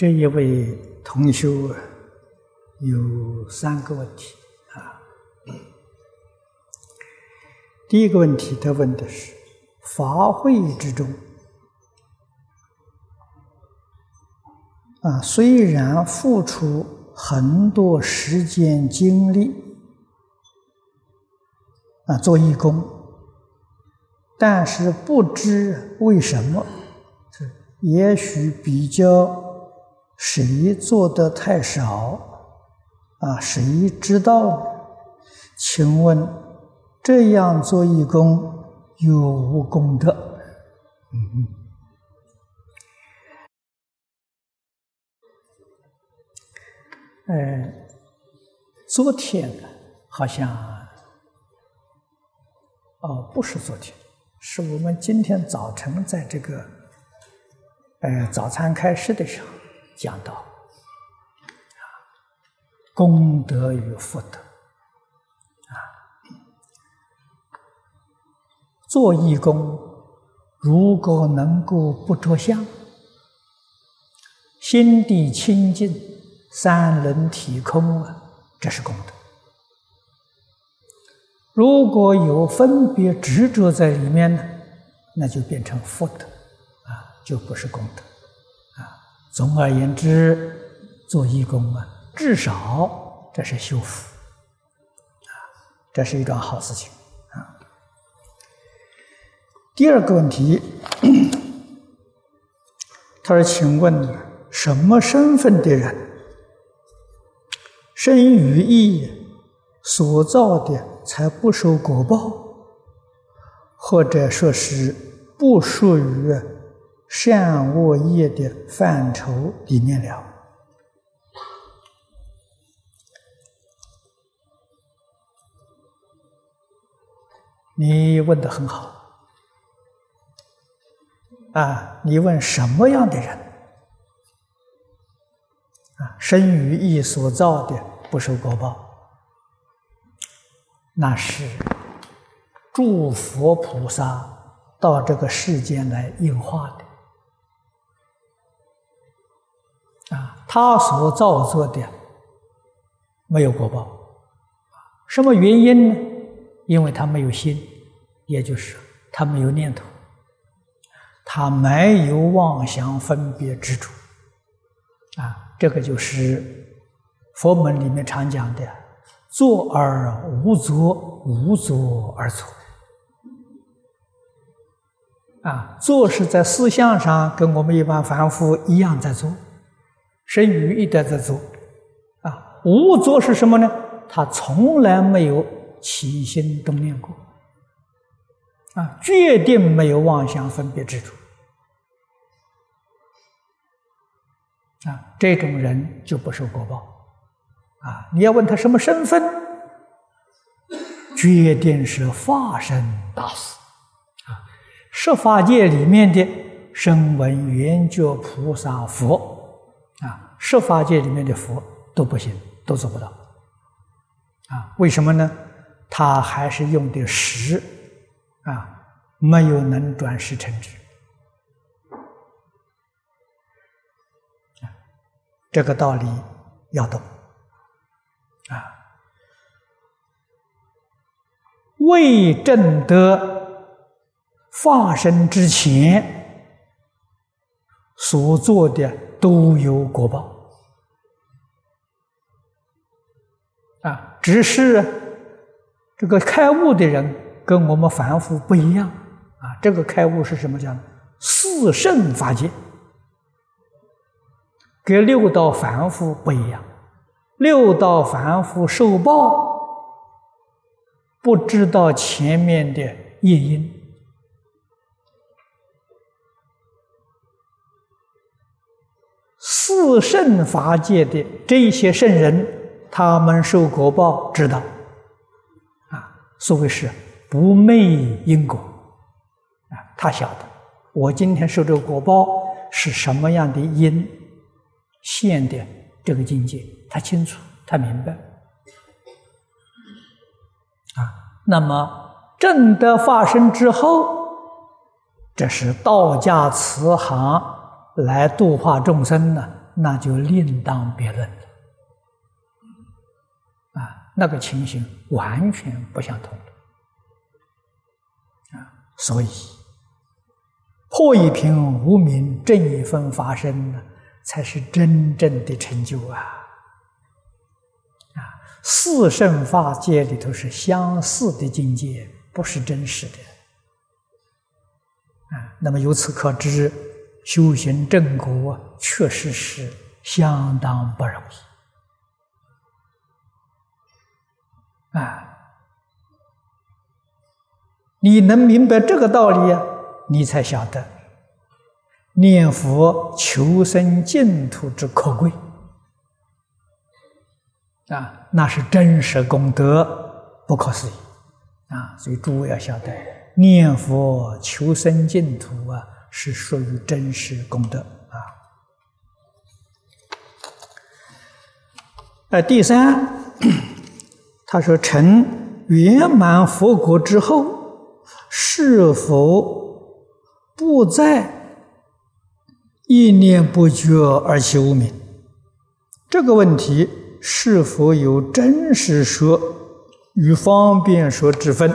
这一位同修啊，有三个问题啊。第一个问题，他问的是：法会之中啊，虽然付出很多时间精力啊，做义工，但是不知为什么，也许比较。谁做的太少啊？谁知道？请问这样做义工有无功德？嗯，呃，昨天呢，好像哦，不是昨天，是我们今天早晨在这个呃早餐开始的时候。讲到。啊，功德与福德。啊，做义工如果能够不着相，心地清净，三轮体空啊，这是功德；如果有分别执着在里面呢，那就变成福德啊，就不是功德。总而言之，做义工啊，至少这是修福啊，这是一桩好事情啊。第二个问题，他说：“请问什么身份的人，生于义所造的才不受果报，或者说是不属于？”善恶业的范畴里面了，你问的很好啊！你问什么样的人啊？生于意所造的不受果报，那是诸佛菩萨到这个世间来应化的。他所造作的没有果报，什么原因呢？因为他没有心，也就是他没有念头，他没有妄想分别执着。啊，这个就是佛门里面常讲的“作而无作，无作而作”。啊，做是在思想上跟我们一般凡夫一样在做。生于一代在做，啊，无作是什么呢？他从来没有起心动念过，啊，决定没有妄想分别执着，啊，这种人就不受果报，啊，你要问他什么身份，决定是化身大师，啊，十法界里面的声闻缘觉菩萨佛。十法界里面的佛都不行，都做不到。啊，为什么呢？他还是用的实，啊，没有能转实成智。这个道理要懂。啊，未证得化身之前所做的。都有果报啊！只是这个开悟的人跟我们凡夫不一样啊！这个开悟是什么讲？四圣法界跟六道凡夫不一样。六道凡夫受报，不知道前面的业因。四圣法界的这些圣人，他们受果报知道，啊，所谓是不昧因果，啊，他晓得我今天受这个果报是什么样的因现的这个境界，他清楚，他明白，啊，那么正德发生之后，这是道家慈航。来度化众生呢，那就另当别论了。啊，那个情形完全不相同啊，所以破一品无名，正一分发生呢，才是真正的成就啊！啊，四圣法界里头是相似的境界，不是真实的。啊，那么由此可知，修行正果确实是相当不容易。啊，你能明白这个道理，你才晓得念佛求生净土之可贵啊，那是真实功德，不可思议啊！所以诸位要晓得，念佛求生净土啊，是属于真实功德啊。呃，第三。他说：“成圆满佛果之后，是否不再意念不觉而起无明？这个问题是否有真实说与方便说之分？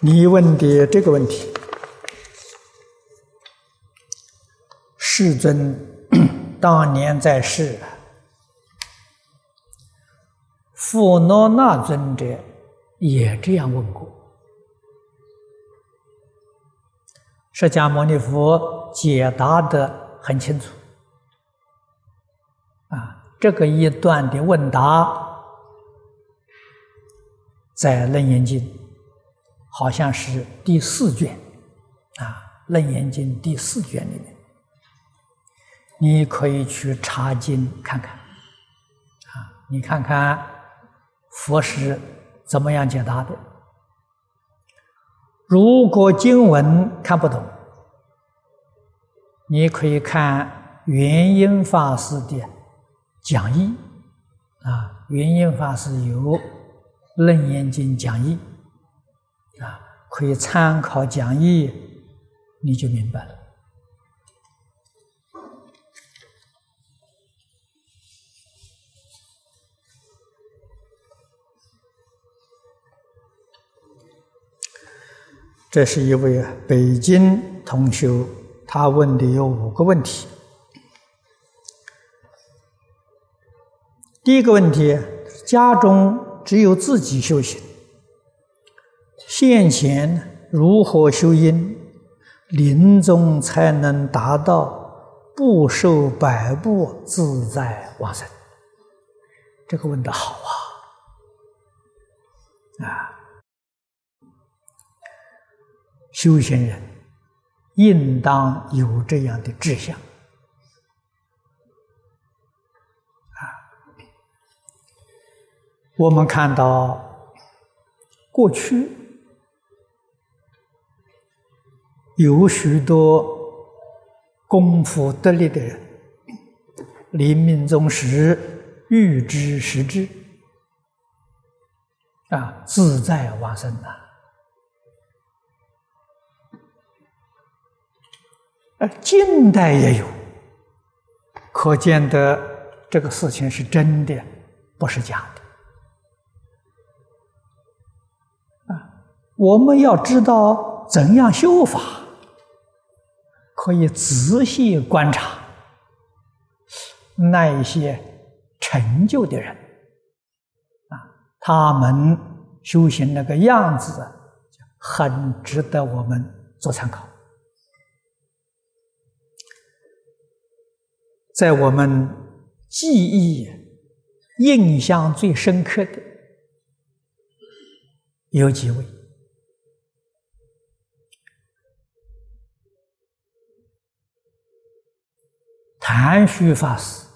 你问的这个问题，世尊。”当年在世，富罗那尊者也这样问过。释迦牟尼佛解答的很清楚。啊，这个一段的问答，在《楞严经》好像是第四卷，啊，《楞严经》第四卷里面。你可以去查经看看，啊，你看看佛是怎么样解答的。如果经文看不懂，你可以看元音法师的讲义，啊，元音法师有《楞严经》讲义，可以参考讲义，你就明白了。这是一位北京同学，他问的有五个问题。第一个问题：家中只有自己修行，现前如何修因，临终才能达到不受百步自在往生？这个问的好啊！啊。修行人应当有这样的志向啊！我们看到过去有许多功夫得力的人，临命终时预知时至啊，自在往生呐。而近代也有，可见的这个事情是真的，不是假的。啊，我们要知道怎样修法，可以仔细观察那一些成就的人，啊，他们修行那个样子，很值得我们做参考。在我们记忆、印象最深刻的有几位：谭虚法师，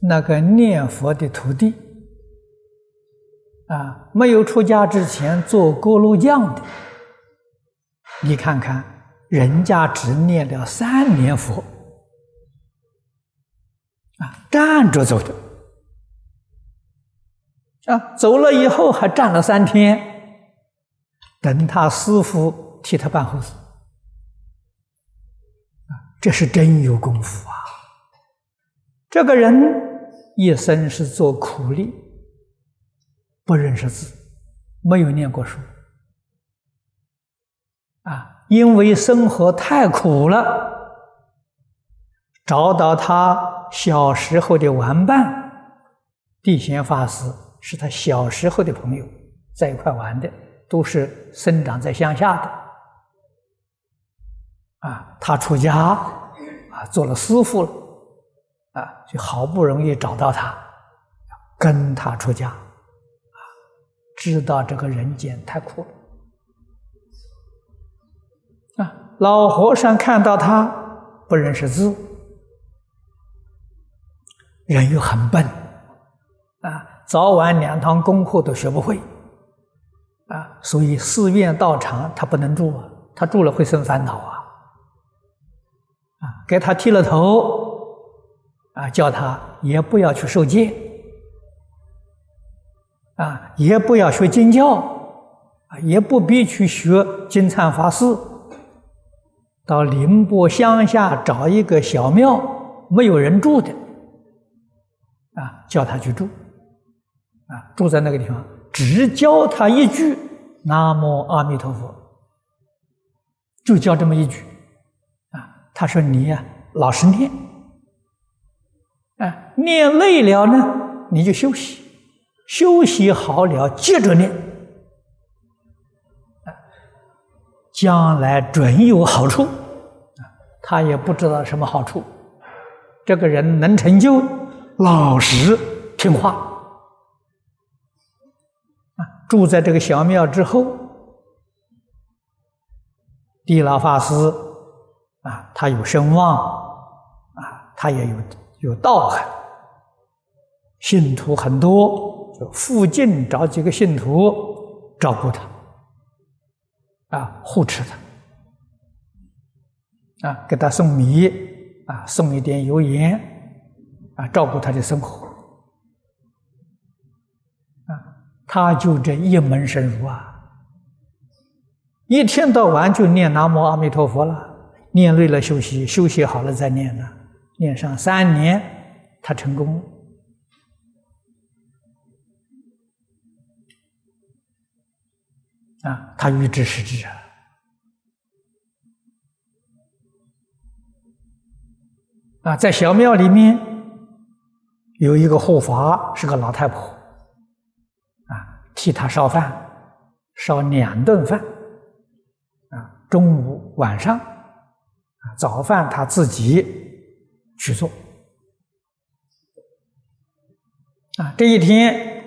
那个念佛的徒弟，啊，没有出家之前做锅炉匠的，你看看，人家只念了三年佛。啊，站着走的，啊，走了以后还站了三天，等他师傅替他办后事，这是真有功夫啊！这个人一生是做苦力，不认识字，没有念过书，啊，因为生活太苦了，找到他小时候的玩伴，地贤法师是他小时候的朋友，在一块玩的，都是生长在乡下的。啊，他出家啊，做了师傅了，啊，就好不容易找到他，跟他出家，啊，知道这个人间太苦了，啊，老和尚看到他不认识字，人又很笨，啊，早晚两堂功课都学不会，啊，所以寺院道场他不能住啊，他住了会生烦恼啊。给他剃了头，啊，叫他也不要去受戒，啊，也不要学经教，啊，也不必去学金灿法师，到宁波乡下找一个小庙，没有人住的，啊，叫他去住，啊，住在那个地方，只教他一句“南无阿弥陀佛”，就教这么一句。他说：“你呀，老实念，啊，念累了呢，你就休息，休息好了接着念，啊，将来准有好处。啊，他也不知道什么好处。这个人能成就，老实听话，啊，住在这个小庙之后，地老法师。”啊，他有声望，啊，他也有有道行，信徒很多，就附近找几个信徒照顾他，啊，护持他，啊，给他送米，啊，送一点油盐，啊，照顾他的生活，啊，他就这一门深入啊，一天到晚就念南无阿弥陀佛了。念累了休息，休息好了再念呢。念上三年，他成功啊！他预知时至啊！啊，在小庙里面有一个护法，是个老太婆啊，替他烧饭，烧两顿饭啊，中午晚上。早饭他自己去做啊！这一天，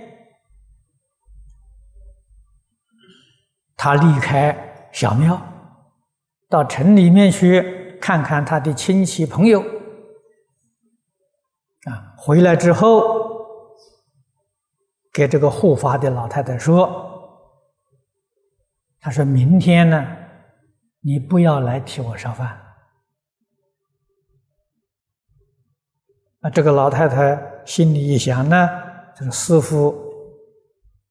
他离开小庙，到城里面去看看他的亲戚朋友啊。回来之后，给这个护法的老太太说：“他说明天呢，你不要来替我烧饭。”啊，这个老太太心里一想呢，这个师傅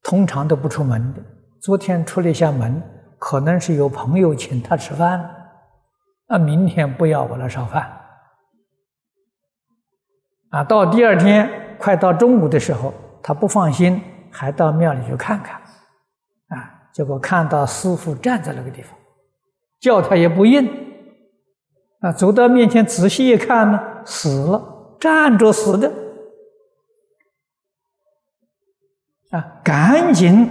通常都不出门的，昨天出了一下门，可能是有朋友请他吃饭，那明天不要我来烧饭。啊，到第二天快到中午的时候，他不放心，还到庙里去看看，啊，结果看到师傅站在那个地方，叫他也不应，啊，走到面前仔细一看呢，死了。站着死的啊！赶紧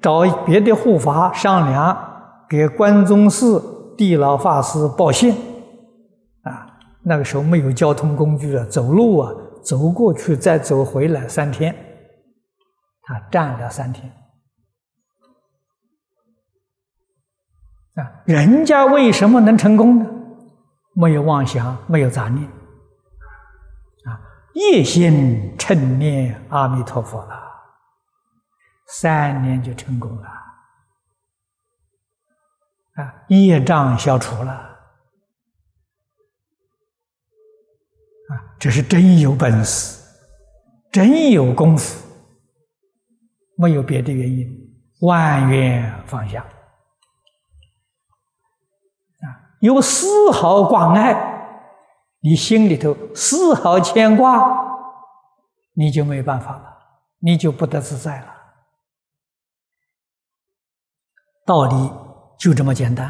找别的护法商量，给关宗寺地老法师报信啊！那个时候没有交通工具啊，走路啊，走过去再走回来三天，他站了三天啊！人家为什么能成功呢？没有妄想，没有杂念。一心称念阿弥陀佛了，三年就成功了，啊，业障消除了，啊，这是真有本事，真有功夫，没有别的原因，万缘放下，啊，有丝毫挂碍，你心里头丝毫牵挂，你就没办法了，你就不得自在了。道理就这么简单，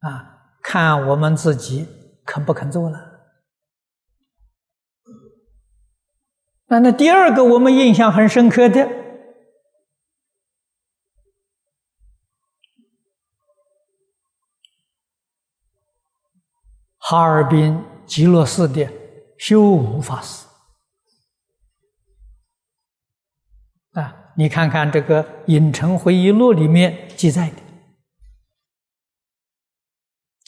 啊，看我们自己肯不肯做了。那那第二个我们印象很深刻的。哈尔滨极乐寺的修武法师。啊，你看看这个《影城回忆录》里面记载的。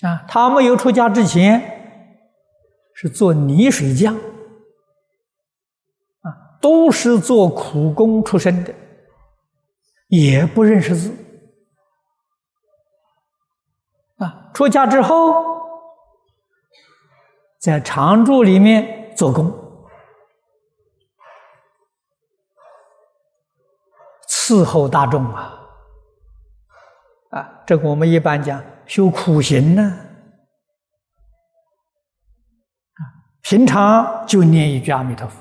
啊，他没有出家之前是做泥水匠。啊，都是做苦工出身的，也不认识字。啊，出家之后。在常住里面做工，伺候大众啊，啊，这个我们一般讲修苦行呢，平常就念一句阿弥陀佛，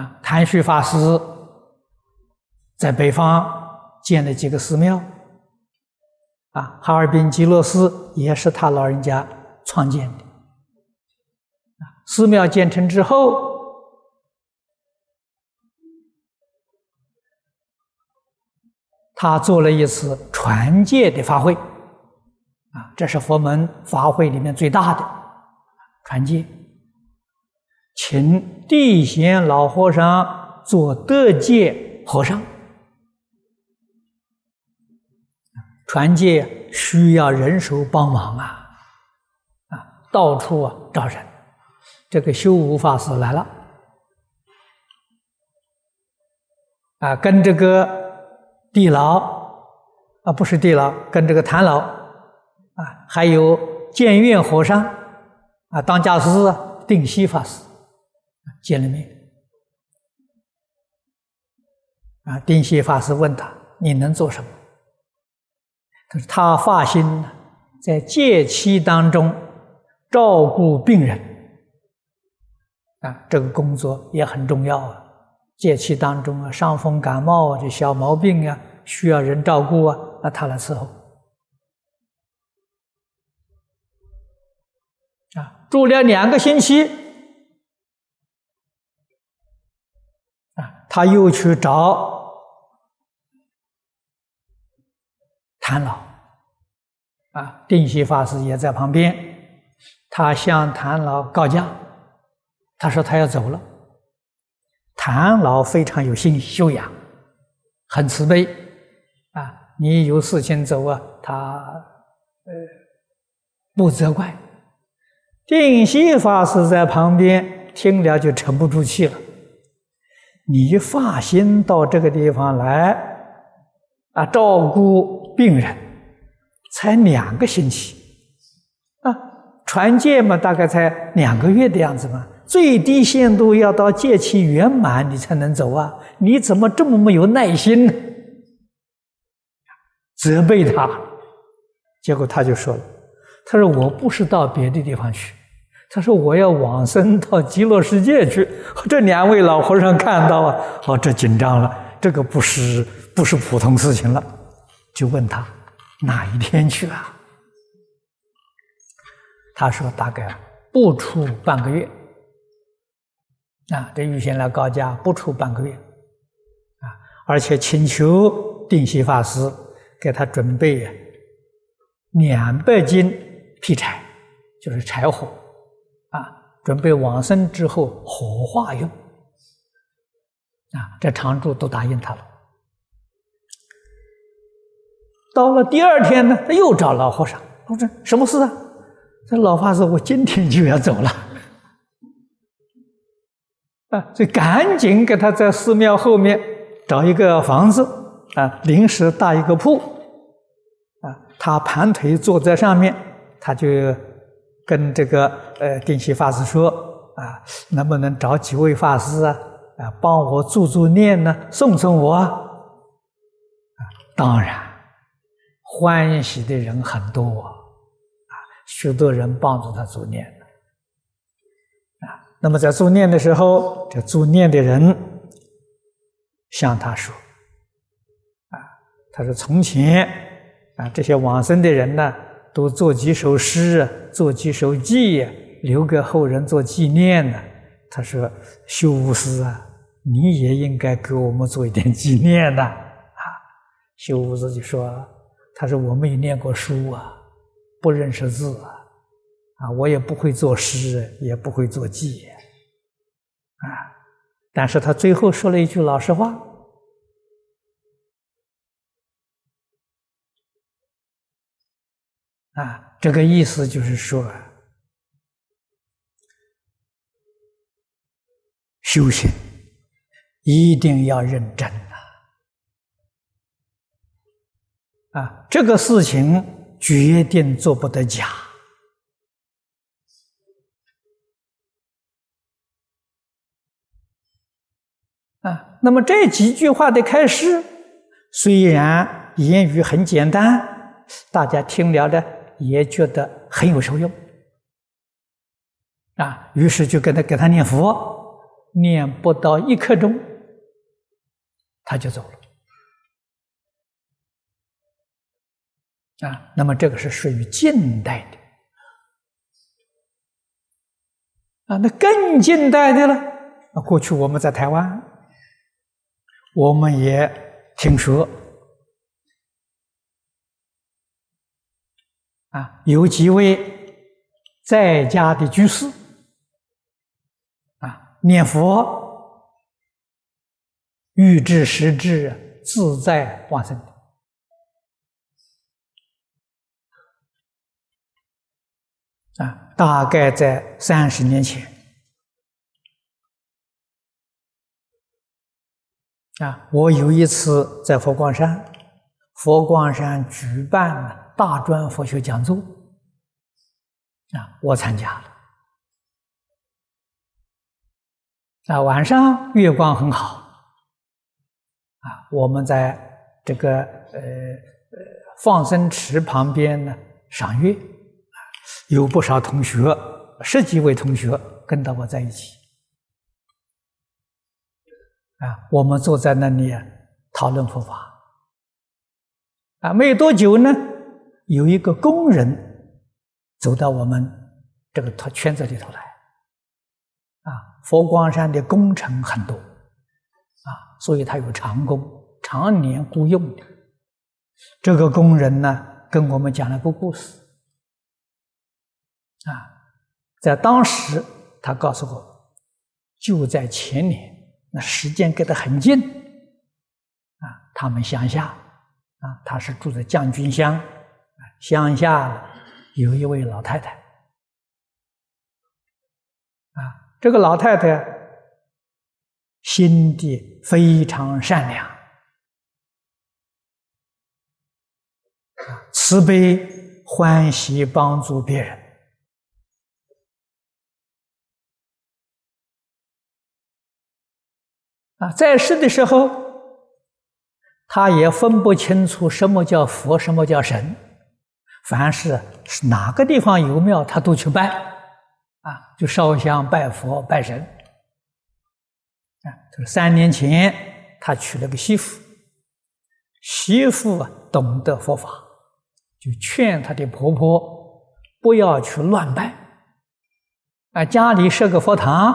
啊，谭旭法师在北方建了几个寺庙。啊，哈尔滨极乐寺也是他老人家创建的。啊，寺庙建成之后，他做了一次传戒的法会。啊，这是佛门法会里面最大的传戒，请地贤老和尚做德戒和尚。传戒需要人手帮忙啊，啊，到处啊找人。这个修武法师来了，啊，跟这个地老，啊，不是地老，跟这个谭老，啊，还有建院和尚，啊，当家师定西法师见了面。啊，定西法师问他：“你能做什么？”他发心在戒期当中照顾病人啊，这个工作也很重要啊。戒期当中啊，伤风感冒啊这小毛病啊，需要人照顾啊，那他来伺候啊。住了两个星期啊，他又去找。谭老，啊，定西法师也在旁边，他向谭老告假，他说他要走了。谭老非常有心修养，很慈悲，啊，你有事情走啊，他呃不责怪。定西法师在旁边听了就沉不住气了，你发心到这个地方来。啊，照顾病人才两个星期啊，传戒嘛，大概才两个月的样子嘛。最低限度要到戒期圆满，你才能走啊！你怎么这么没有耐心呢？责备他，结果他就说了：“他说我不是到别的地方去，他说我要往生到极乐世界去。”这两位老和尚看到啊，哦，这紧张了，这个不是。不是普通事情了，就问他哪一天去啊？他说大概不出半个月。啊，这预先来告假，不出半个月。啊，而且请求定西法师给他准备两百斤劈柴，就是柴火，啊，准备往生之后火化用。啊，这常住都答应他了。到了第二天呢，他又找老和尚，我说什么事啊？这老法师，我今天就要走了，啊，所以赶紧给他在寺庙后面找一个房子，啊，临时搭一个铺，啊，他盘腿坐在上面，他就跟这个呃定西法师说，啊，能不能找几位法师啊，啊，帮我助助念呢，送送我，啊，当然。欢喜的人很多啊，许多人帮助他做念啊。那么在做念的时候，这做念的人向他说：“啊，他说从前啊，这些往生的人呢，都做几首诗，做几首偈，留给后人做纪念呢。”他说：“修无师啊。”你也应该给我们做一点纪念的啊！修无子就说：“他说我没念过书啊，不认识字啊，啊，我也不会作诗，也不会作记啊。但是他最后说了一句老实话啊，这个意思就是说，修行。”一定要认真呐！啊，这个事情决定做不得假啊。那么这几句话的开始，虽然言语很简单，大家听了呢也觉得很有受用啊。于是就跟他给他念佛，念不到一刻钟。他就走了啊，那么这个是属于近代的啊，那更近代的了啊。过去我们在台湾，我们也听说啊，有几位在家的居士啊，念佛。欲知时至，自在往生啊！大概在三十年前啊，我有一次在佛光山，佛光山举办了大专佛学讲座啊，我参加了啊，晚上月光很好。啊，我们在这个呃呃放生池旁边呢赏月，有不少同学，十几位同学跟到我在一起，啊，我们坐在那里讨论佛法，啊，没有多久呢，有一个工人走到我们这个圈圈子里头来，啊，佛光山的工程很多。啊，所以他有长工，常年雇佣的。这个工人呢，跟我们讲了个故事。啊，在当时，他告诉我，就在前年，那时间隔得很近。啊，他们乡下，啊，他是住在将军乡，乡下有一位老太太。啊，这个老太太。心地非常善良，慈悲欢喜帮助别人啊，在世的时候，他也分不清楚什么叫佛，什么叫神，凡是哪个地方有庙，他都去拜。啊，就烧香拜佛拜神。啊，这个三年前，他娶了个媳妇，媳妇懂得佛法，就劝他的婆婆不要去乱拜，啊，家里设个佛堂，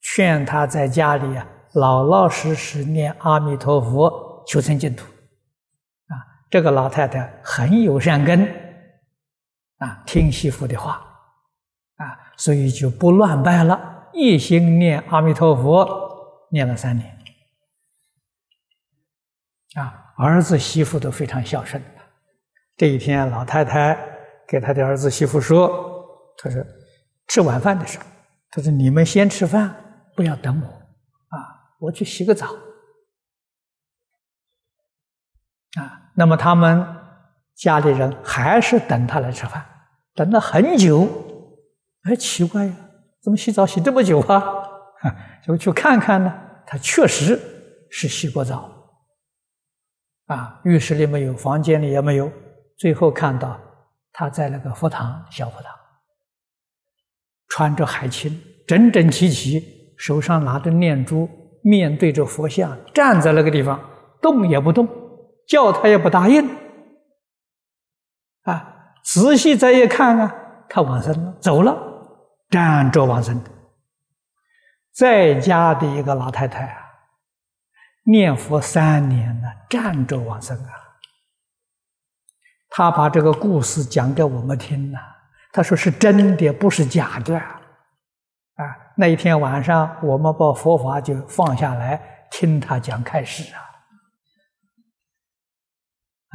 劝他在家里啊老老实实念阿弥陀佛，求生净土。啊，这个老太太很有善根，啊，听媳妇的话，啊，所以就不乱拜了。一心念阿弥陀佛，念了三年，啊，儿子媳妇都非常孝顺。这一天，老太太给他的儿子媳妇说：“他说吃晚饭的时候，他说你们先吃饭，不要等我，我去洗个澡。”啊，那么他们家里人还是等他来吃饭，等了很久，哎，奇怪呀。怎么洗澡洗这么久啊？就去看看呢。他确实是洗过澡啊，浴室里没有，房间里也没有。最后看到他在那个佛堂小佛堂，穿着海青，整整齐齐，手上拿着念珠，面对着佛像，站在那个地方，动也不动，叫他也不答应。啊，仔细再一看啊，他往生了，走了，站着往生。在家的一个老太太啊，念佛三年了，站着往生啊。他把这个故事讲给我们听了，他说是真的，不是假的。那一天晚上，我们把佛法就放下来听他讲开始啊，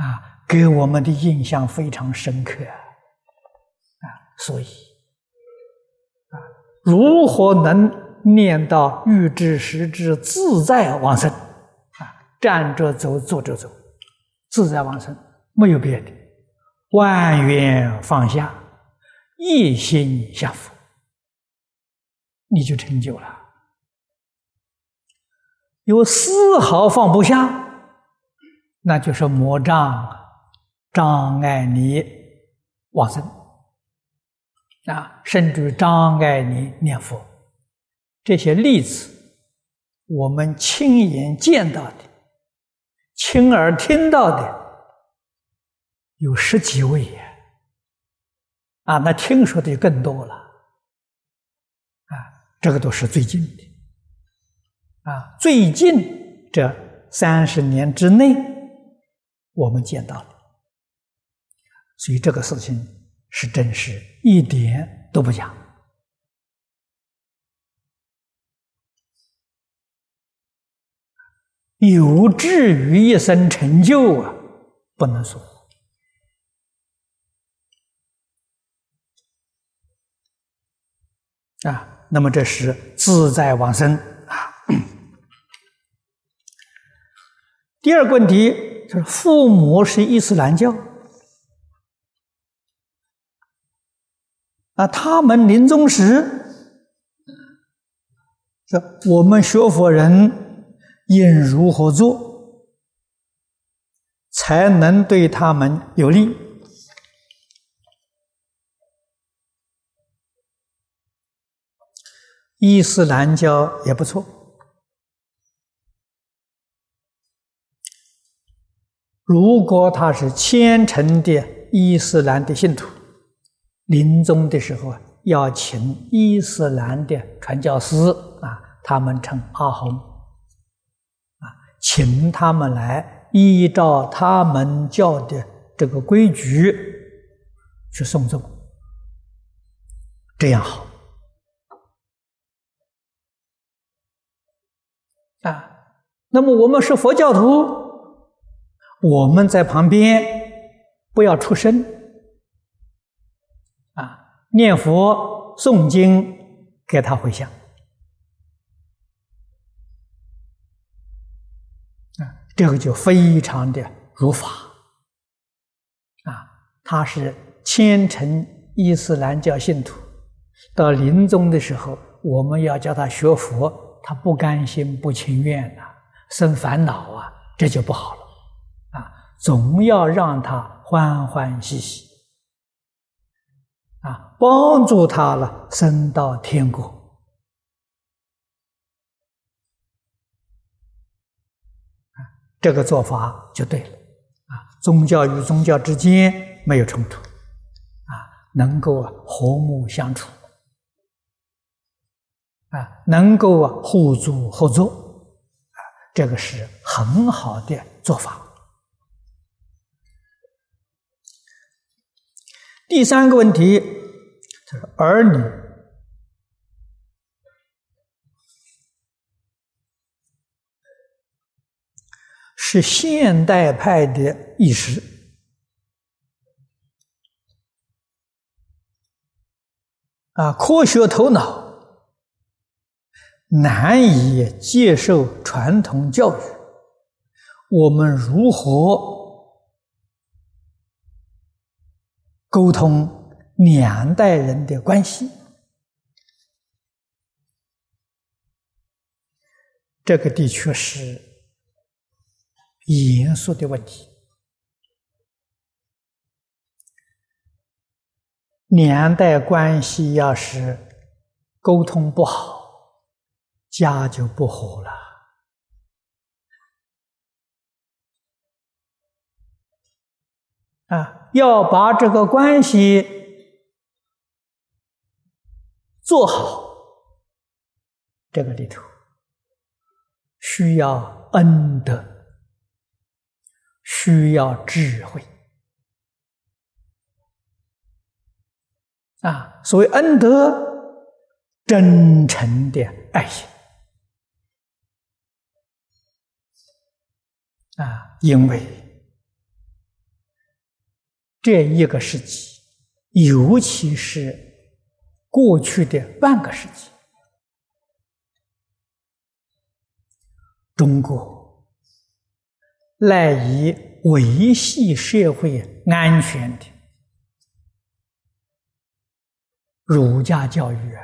啊，给我们的印象非常深刻啊，所以啊，如何能念到欲知时知自在往生啊？站着走，坐着走，自在往生，没有别的。万缘放下，一心向佛，你就成就了。有丝毫放不下，那就是魔障，障碍你往生啊，甚至障碍你念佛。这些例子，我们亲眼见到的，亲耳听到的。有十几位呀，啊，那听说的更多了，这个都是最近的，啊，最近这三十年之内，我们见到了，所以这个事情是真实，一点都不假，有志于一生成就啊，不能说。啊，那么这是自在往生啊。第二个问题就是父母是伊斯兰教啊，他们临终时，这我们学佛人应如何做，才能对他们有利？伊斯兰教也不错。如果他是虔诚的伊斯兰的信徒，临终的时候啊，要请伊斯兰的传教士啊，他们称阿訇啊，请他们来依照他们教的这个规矩去送终，这样好。啊，那么我们是佛教徒，我们在旁边不要出声，啊，念佛诵经给他回向，啊，这个就非常的如法，啊，他是虔诚伊斯兰教信徒，到临终的时候，我们要叫他学佛。他不甘心、不情愿呐，生烦恼啊，这就不好了啊！总要让他欢欢喜喜啊，帮助他了，升到天国，这个做法就对了啊！宗教与宗教之间没有冲突啊，能够和睦相处。啊，能够啊互助合作，啊，这个是很好的做法。第三个问题，就是儿女是现代派的意识啊，科学头脑。难以接受传统教育，我们如何沟通两代人的关系？这个的确是严肃的问题。两代关系要是沟通不好，家就不和了。啊，要把这个关系做好，这个里头需要恩德，需要智慧。啊，所谓恩德，真诚的爱心。啊，因为。这一个世纪，尤其是过去的半个世纪，中国赖以维系社会安全的儒家教育啊，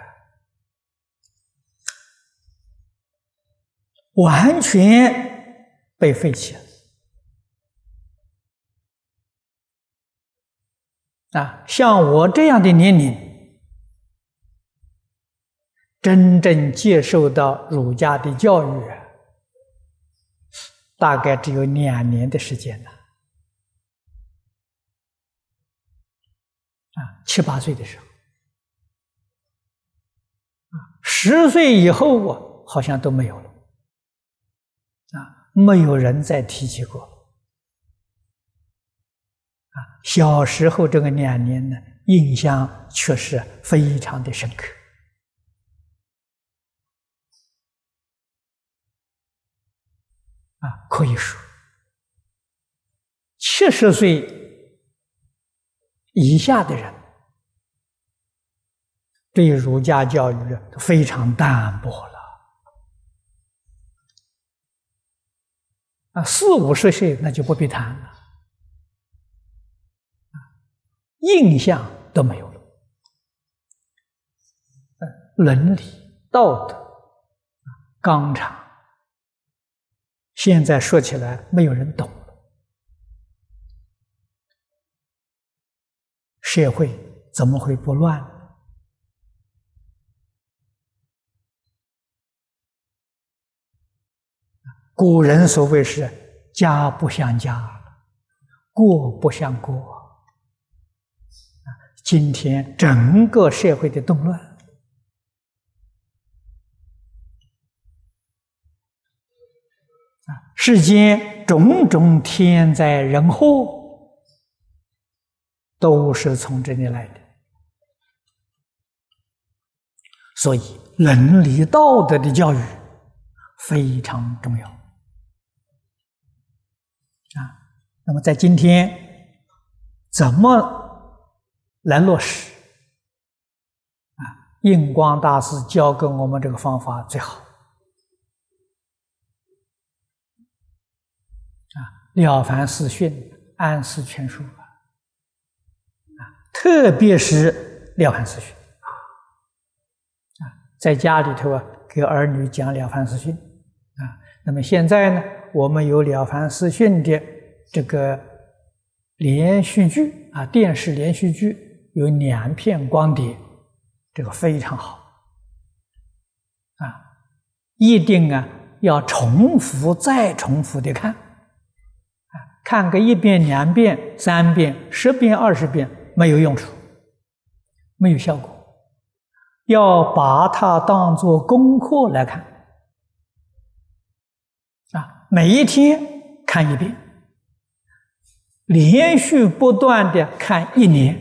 完全被废弃了。啊，像我这样的年龄，真正接受到儒家的教育，大概只有两年的时间了。啊，七八岁的时候，啊，十岁以后啊，好像都没有了。没有人再提起过。啊，小时候这个两年呢，印象确实非常的深刻。啊，可以说，七十岁以下的人，对儒家教育非常淡薄了。啊，四五十岁那就不必谈了。印象都没有了，伦理道德纲常，现在说起来没有人懂，社会怎么会不乱呢？古人所谓是家不像家，国不像国。今天整个社会的动乱啊，世间种种天灾人祸，都是从这里来的。所以，伦理道德的教育非常重要啊。那么，在今天怎么？来落实啊！印光大师教给我们这个方法最好啊，《了凡四训》《安世全书》啊，特别是《了凡四训》啊，在家里头啊，给儿女讲《了凡四训》啊。那么现在呢，我们有《了凡四训》的这个连续剧啊，电视连续剧。有两片光碟，这个非常好啊！一定啊要重复再重复的看啊，看个一遍、两遍、三遍、十遍、二十遍没有用处，没有效果。要把它当做功课来看啊，每一天看一遍，连续不断的看一年。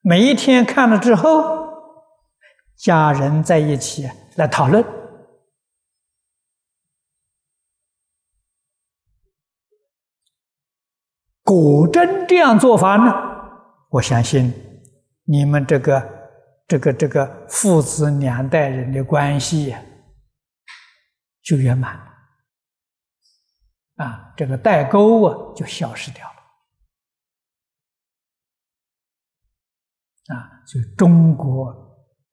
每一天看了之后，家人在一起来讨论，果真这样做法呢？我相信你们这个、这个、这个父子两代人的关系就圆满了，啊，这个代沟啊就消失掉了。啊，所以中国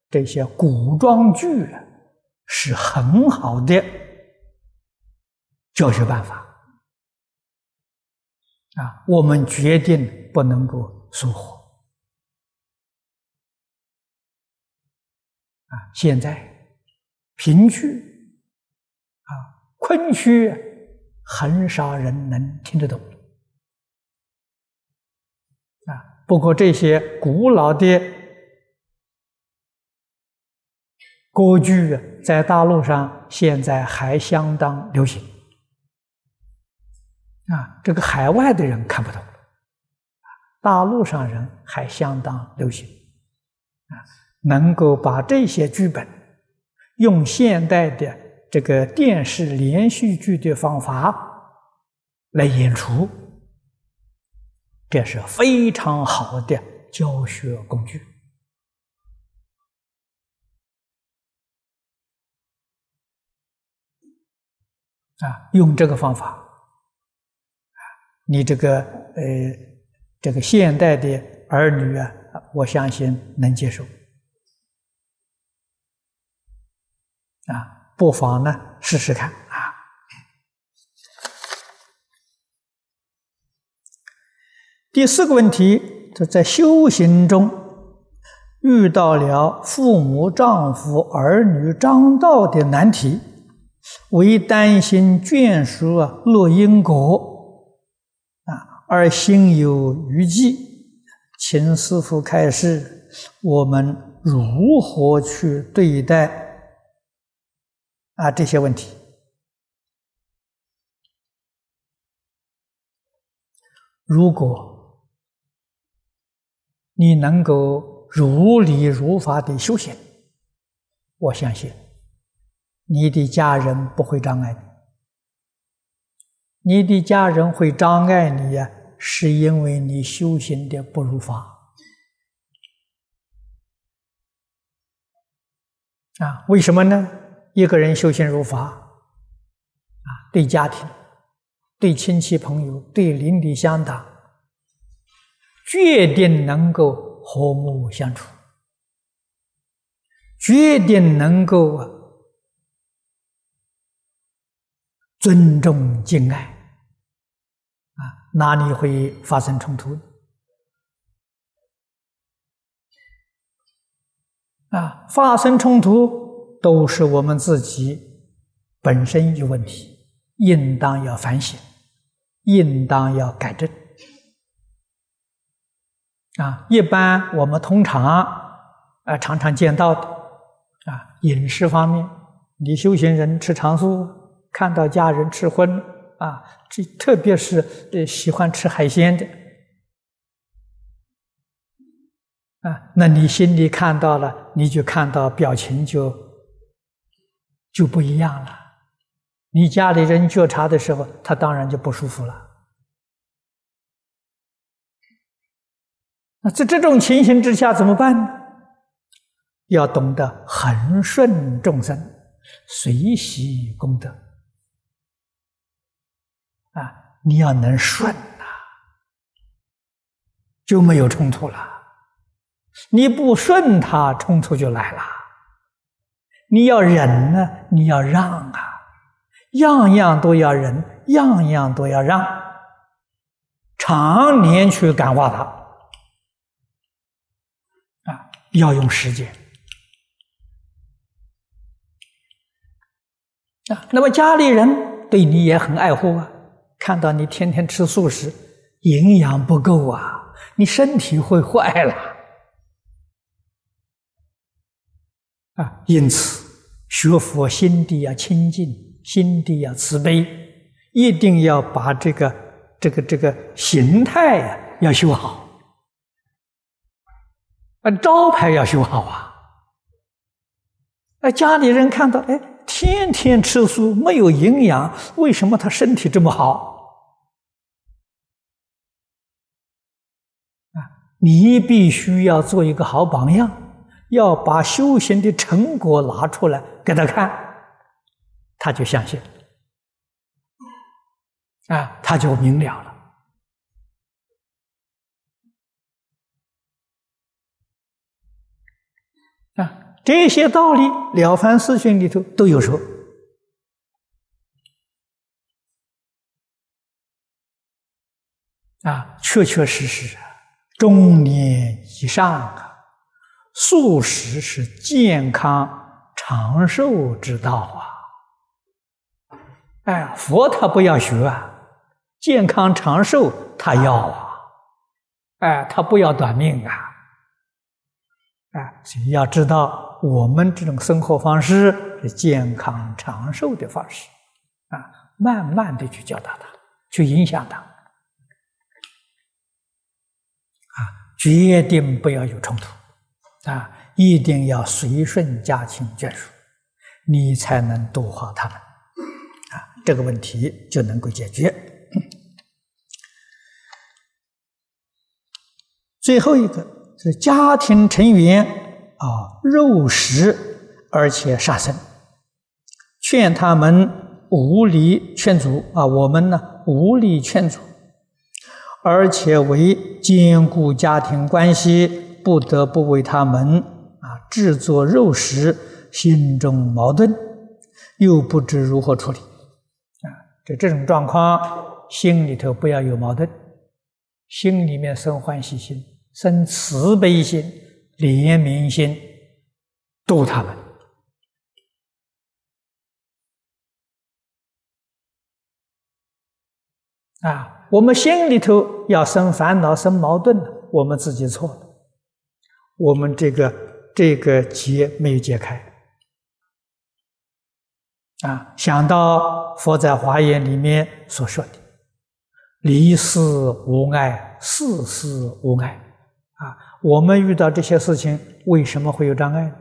这些古装剧，是很好的教学办法啊，我们决定不能够疏忽。啊，现在贫居啊，困虚，很少人能听得懂。啊，不过这些古老的歌剧在大陆上现在还相当流行。啊，这个海外的人看不懂，大陆上人还相当流行，啊，能够把这些剧本用现代的这个电视连续剧的方法来演出，这是非常好的教学工具，啊，用这个方法。你这个呃，这个现代的儿女啊，我相信能接受啊，不妨呢试试看啊。第四个问题，就在修行中遇到了父母、丈夫、儿女张道的难题，为担心眷属啊落因果。啊而心有余悸，请师父开示，我们如何去对待啊这些问题？如果你能够如理如法的修行，我相信你的家人不会障碍你，你的家人会障碍你呀。是因为你修行的不如法啊？为什么呢？一个人修行如法啊，对家庭、对亲戚朋友、对邻里乡党，决定能够和睦相处，决定能够啊尊重敬爱。啊哪里会发生冲突？啊，发生冲突都是我们自己本身有问题，应当要反省，应当要改正。啊，一般我们通常啊常常见到的啊，饮食方面，你修行人吃长素，看到家人吃荤。啊，这特别是呃喜欢吃海鲜的，啊，那你心里看到了，你就看到表情就就不一样了。你家里人觉察的时候，他当然就不舒服了。那在这种情形之下怎么办呢？要懂得恒顺众生，随喜功德。啊，你要能顺呐，就没有冲突了。你不顺他，冲突就来了。你要忍呢，你要让啊，样样都要忍，样样都要让，常年去感化他。啊，要用时间。啊，那么家里人对你也很爱护啊。看到你天天吃素食，营养不够啊，你身体会坏了啊！因此，学佛心地要清净，心地要慈悲，一定要把这个、这个、这个形态呀要修好，啊，招牌要修好啊！啊，家里人看到，哎。天天吃素没有营养，为什么他身体这么好？啊，你必须要做一个好榜样，要把修行的成果拿出来给他看，他就相信，啊，他就明了了。啊。这些道理，《了凡四训》里头都有说。啊，确确实实啊，中年以上啊，素食是健康长寿之道啊。哎，佛他不要学啊，健康长寿他要啊，哎，他不要短命啊。哎，所以要知道，我们这种生活方式是健康长寿的方式啊，慢慢的去教导他，去影响他。啊决定不要有冲突，啊，一定要随顺家亲眷属，你才能度化他们，啊，这个问题就能够解决。最后一个是家庭成员啊，肉食而且杀生，劝他们无力劝阻啊，我们呢无力劝阻。而且为兼顾家庭关系，不得不为他们啊制作肉食，心中矛盾，又不知如何处理啊。这这种状况，心里头不要有矛盾，心里面生欢喜心，生慈悲心、怜悯心，度他们啊。我们心里头要生烦恼、生矛盾我们自己错了，我们这个这个结没有解开啊！想到佛在华严里面所说的“离世无碍，事事无碍”，啊，我们遇到这些事情为什么会有障碍呢？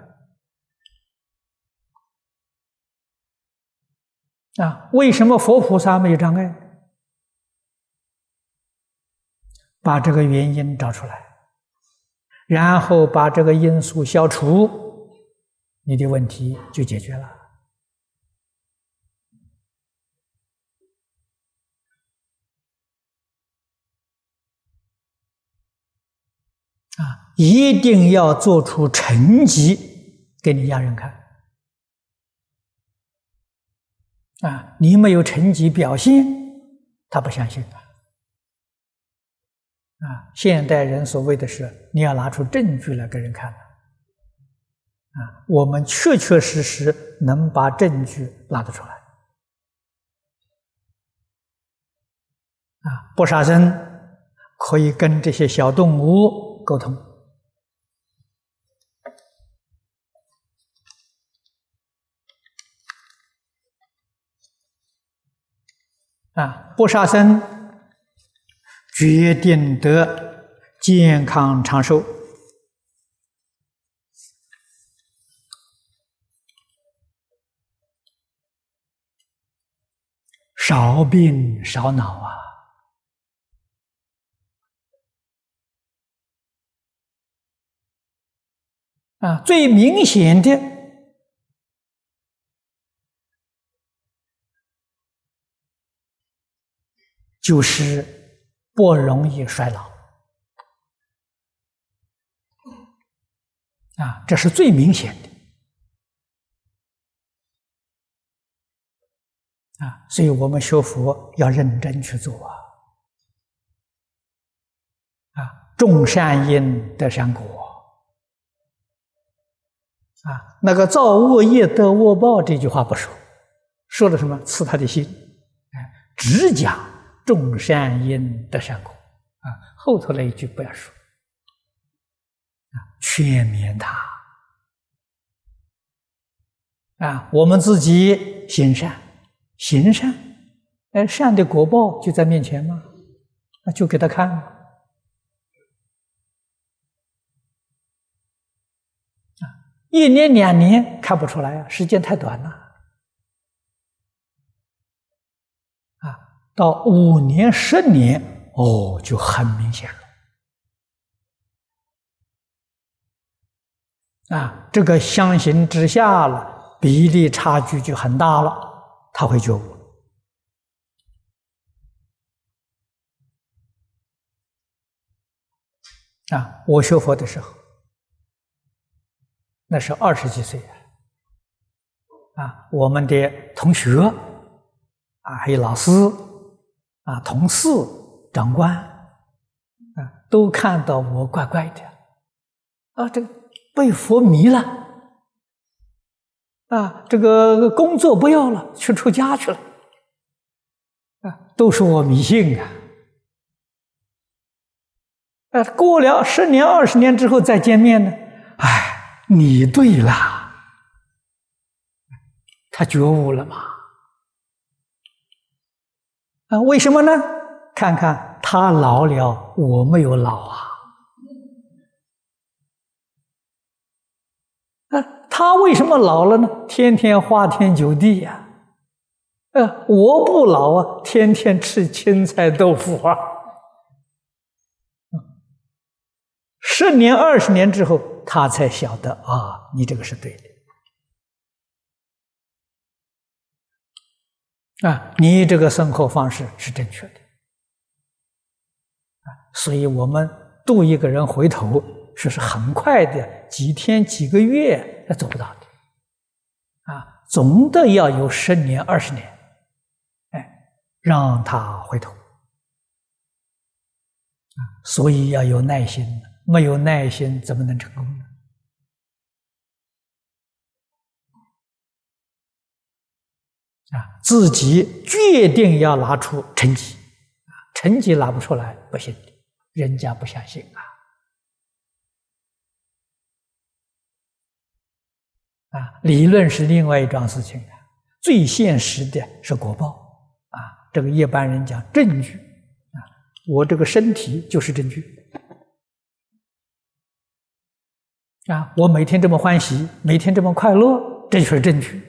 啊，为什么佛菩萨没有障碍？把这个原因找出来，然后把这个因素消除，你的问题就解决了。啊，一定要做出成绩给你家人看。啊，你没有成绩表现，他不相信啊。啊，现代人所谓的是，你要拿出证据来给人看啊，我们确确实实能把证据拿得出来。啊，不杀生可以跟这些小动物沟通。啊，不杀生。决定得健康长寿，少病少恼啊！啊，最明显的就是。不容易衰老啊，这是最明显的啊，所以我们学佛要认真去做啊啊，种善因得善果啊，那个造恶业得恶报这句话不说，说的什么？刺他的心，哎，只讲。种善因得善果，啊，后头那一句不要说，啊，劝勉他，啊，我们自己行善，行善，哎，善的果报就在面前吗？那就给他看，啊，一年两年看不出来啊，时间太短了。到五年、十年，哦，就很明显了。啊，这个相形之下了，比例差距就很大了，他会觉悟。啊，我学佛的时候，那是二十几岁啊，我们的同学，啊，还有老师。啊，同事、长官啊都看到我怪怪的，啊，这个被佛迷了，啊，这个工作不要了，去出家去了，啊，都说我迷信啊，啊，过了十年二十年之后再见面呢，哎，你对了，他觉悟了嘛？啊，为什么呢？看看他老了，我没有老啊！啊，他为什么老了呢？天天花天酒地呀！呃，我不老啊，天天吃青菜豆腐啊！十年二十年之后，他才晓得啊，你这个是对的。啊，你这个生活方式是正确的，啊，所以我们度一个人回头，是是很快的，几天几个月也做不到的，啊，总的要有十年二十年，哎，让他回头，啊，所以要有耐心，没有耐心怎么能成功呢？啊，自己决定要拿出成绩，啊，成绩拿不出来不行，人家不相信啊。啊，理论是另外一桩事情啊，最现实的是果报啊。这个一般人讲证据啊，我这个身体就是证据啊，我每天这么欢喜，每天这么快乐，这就是证据。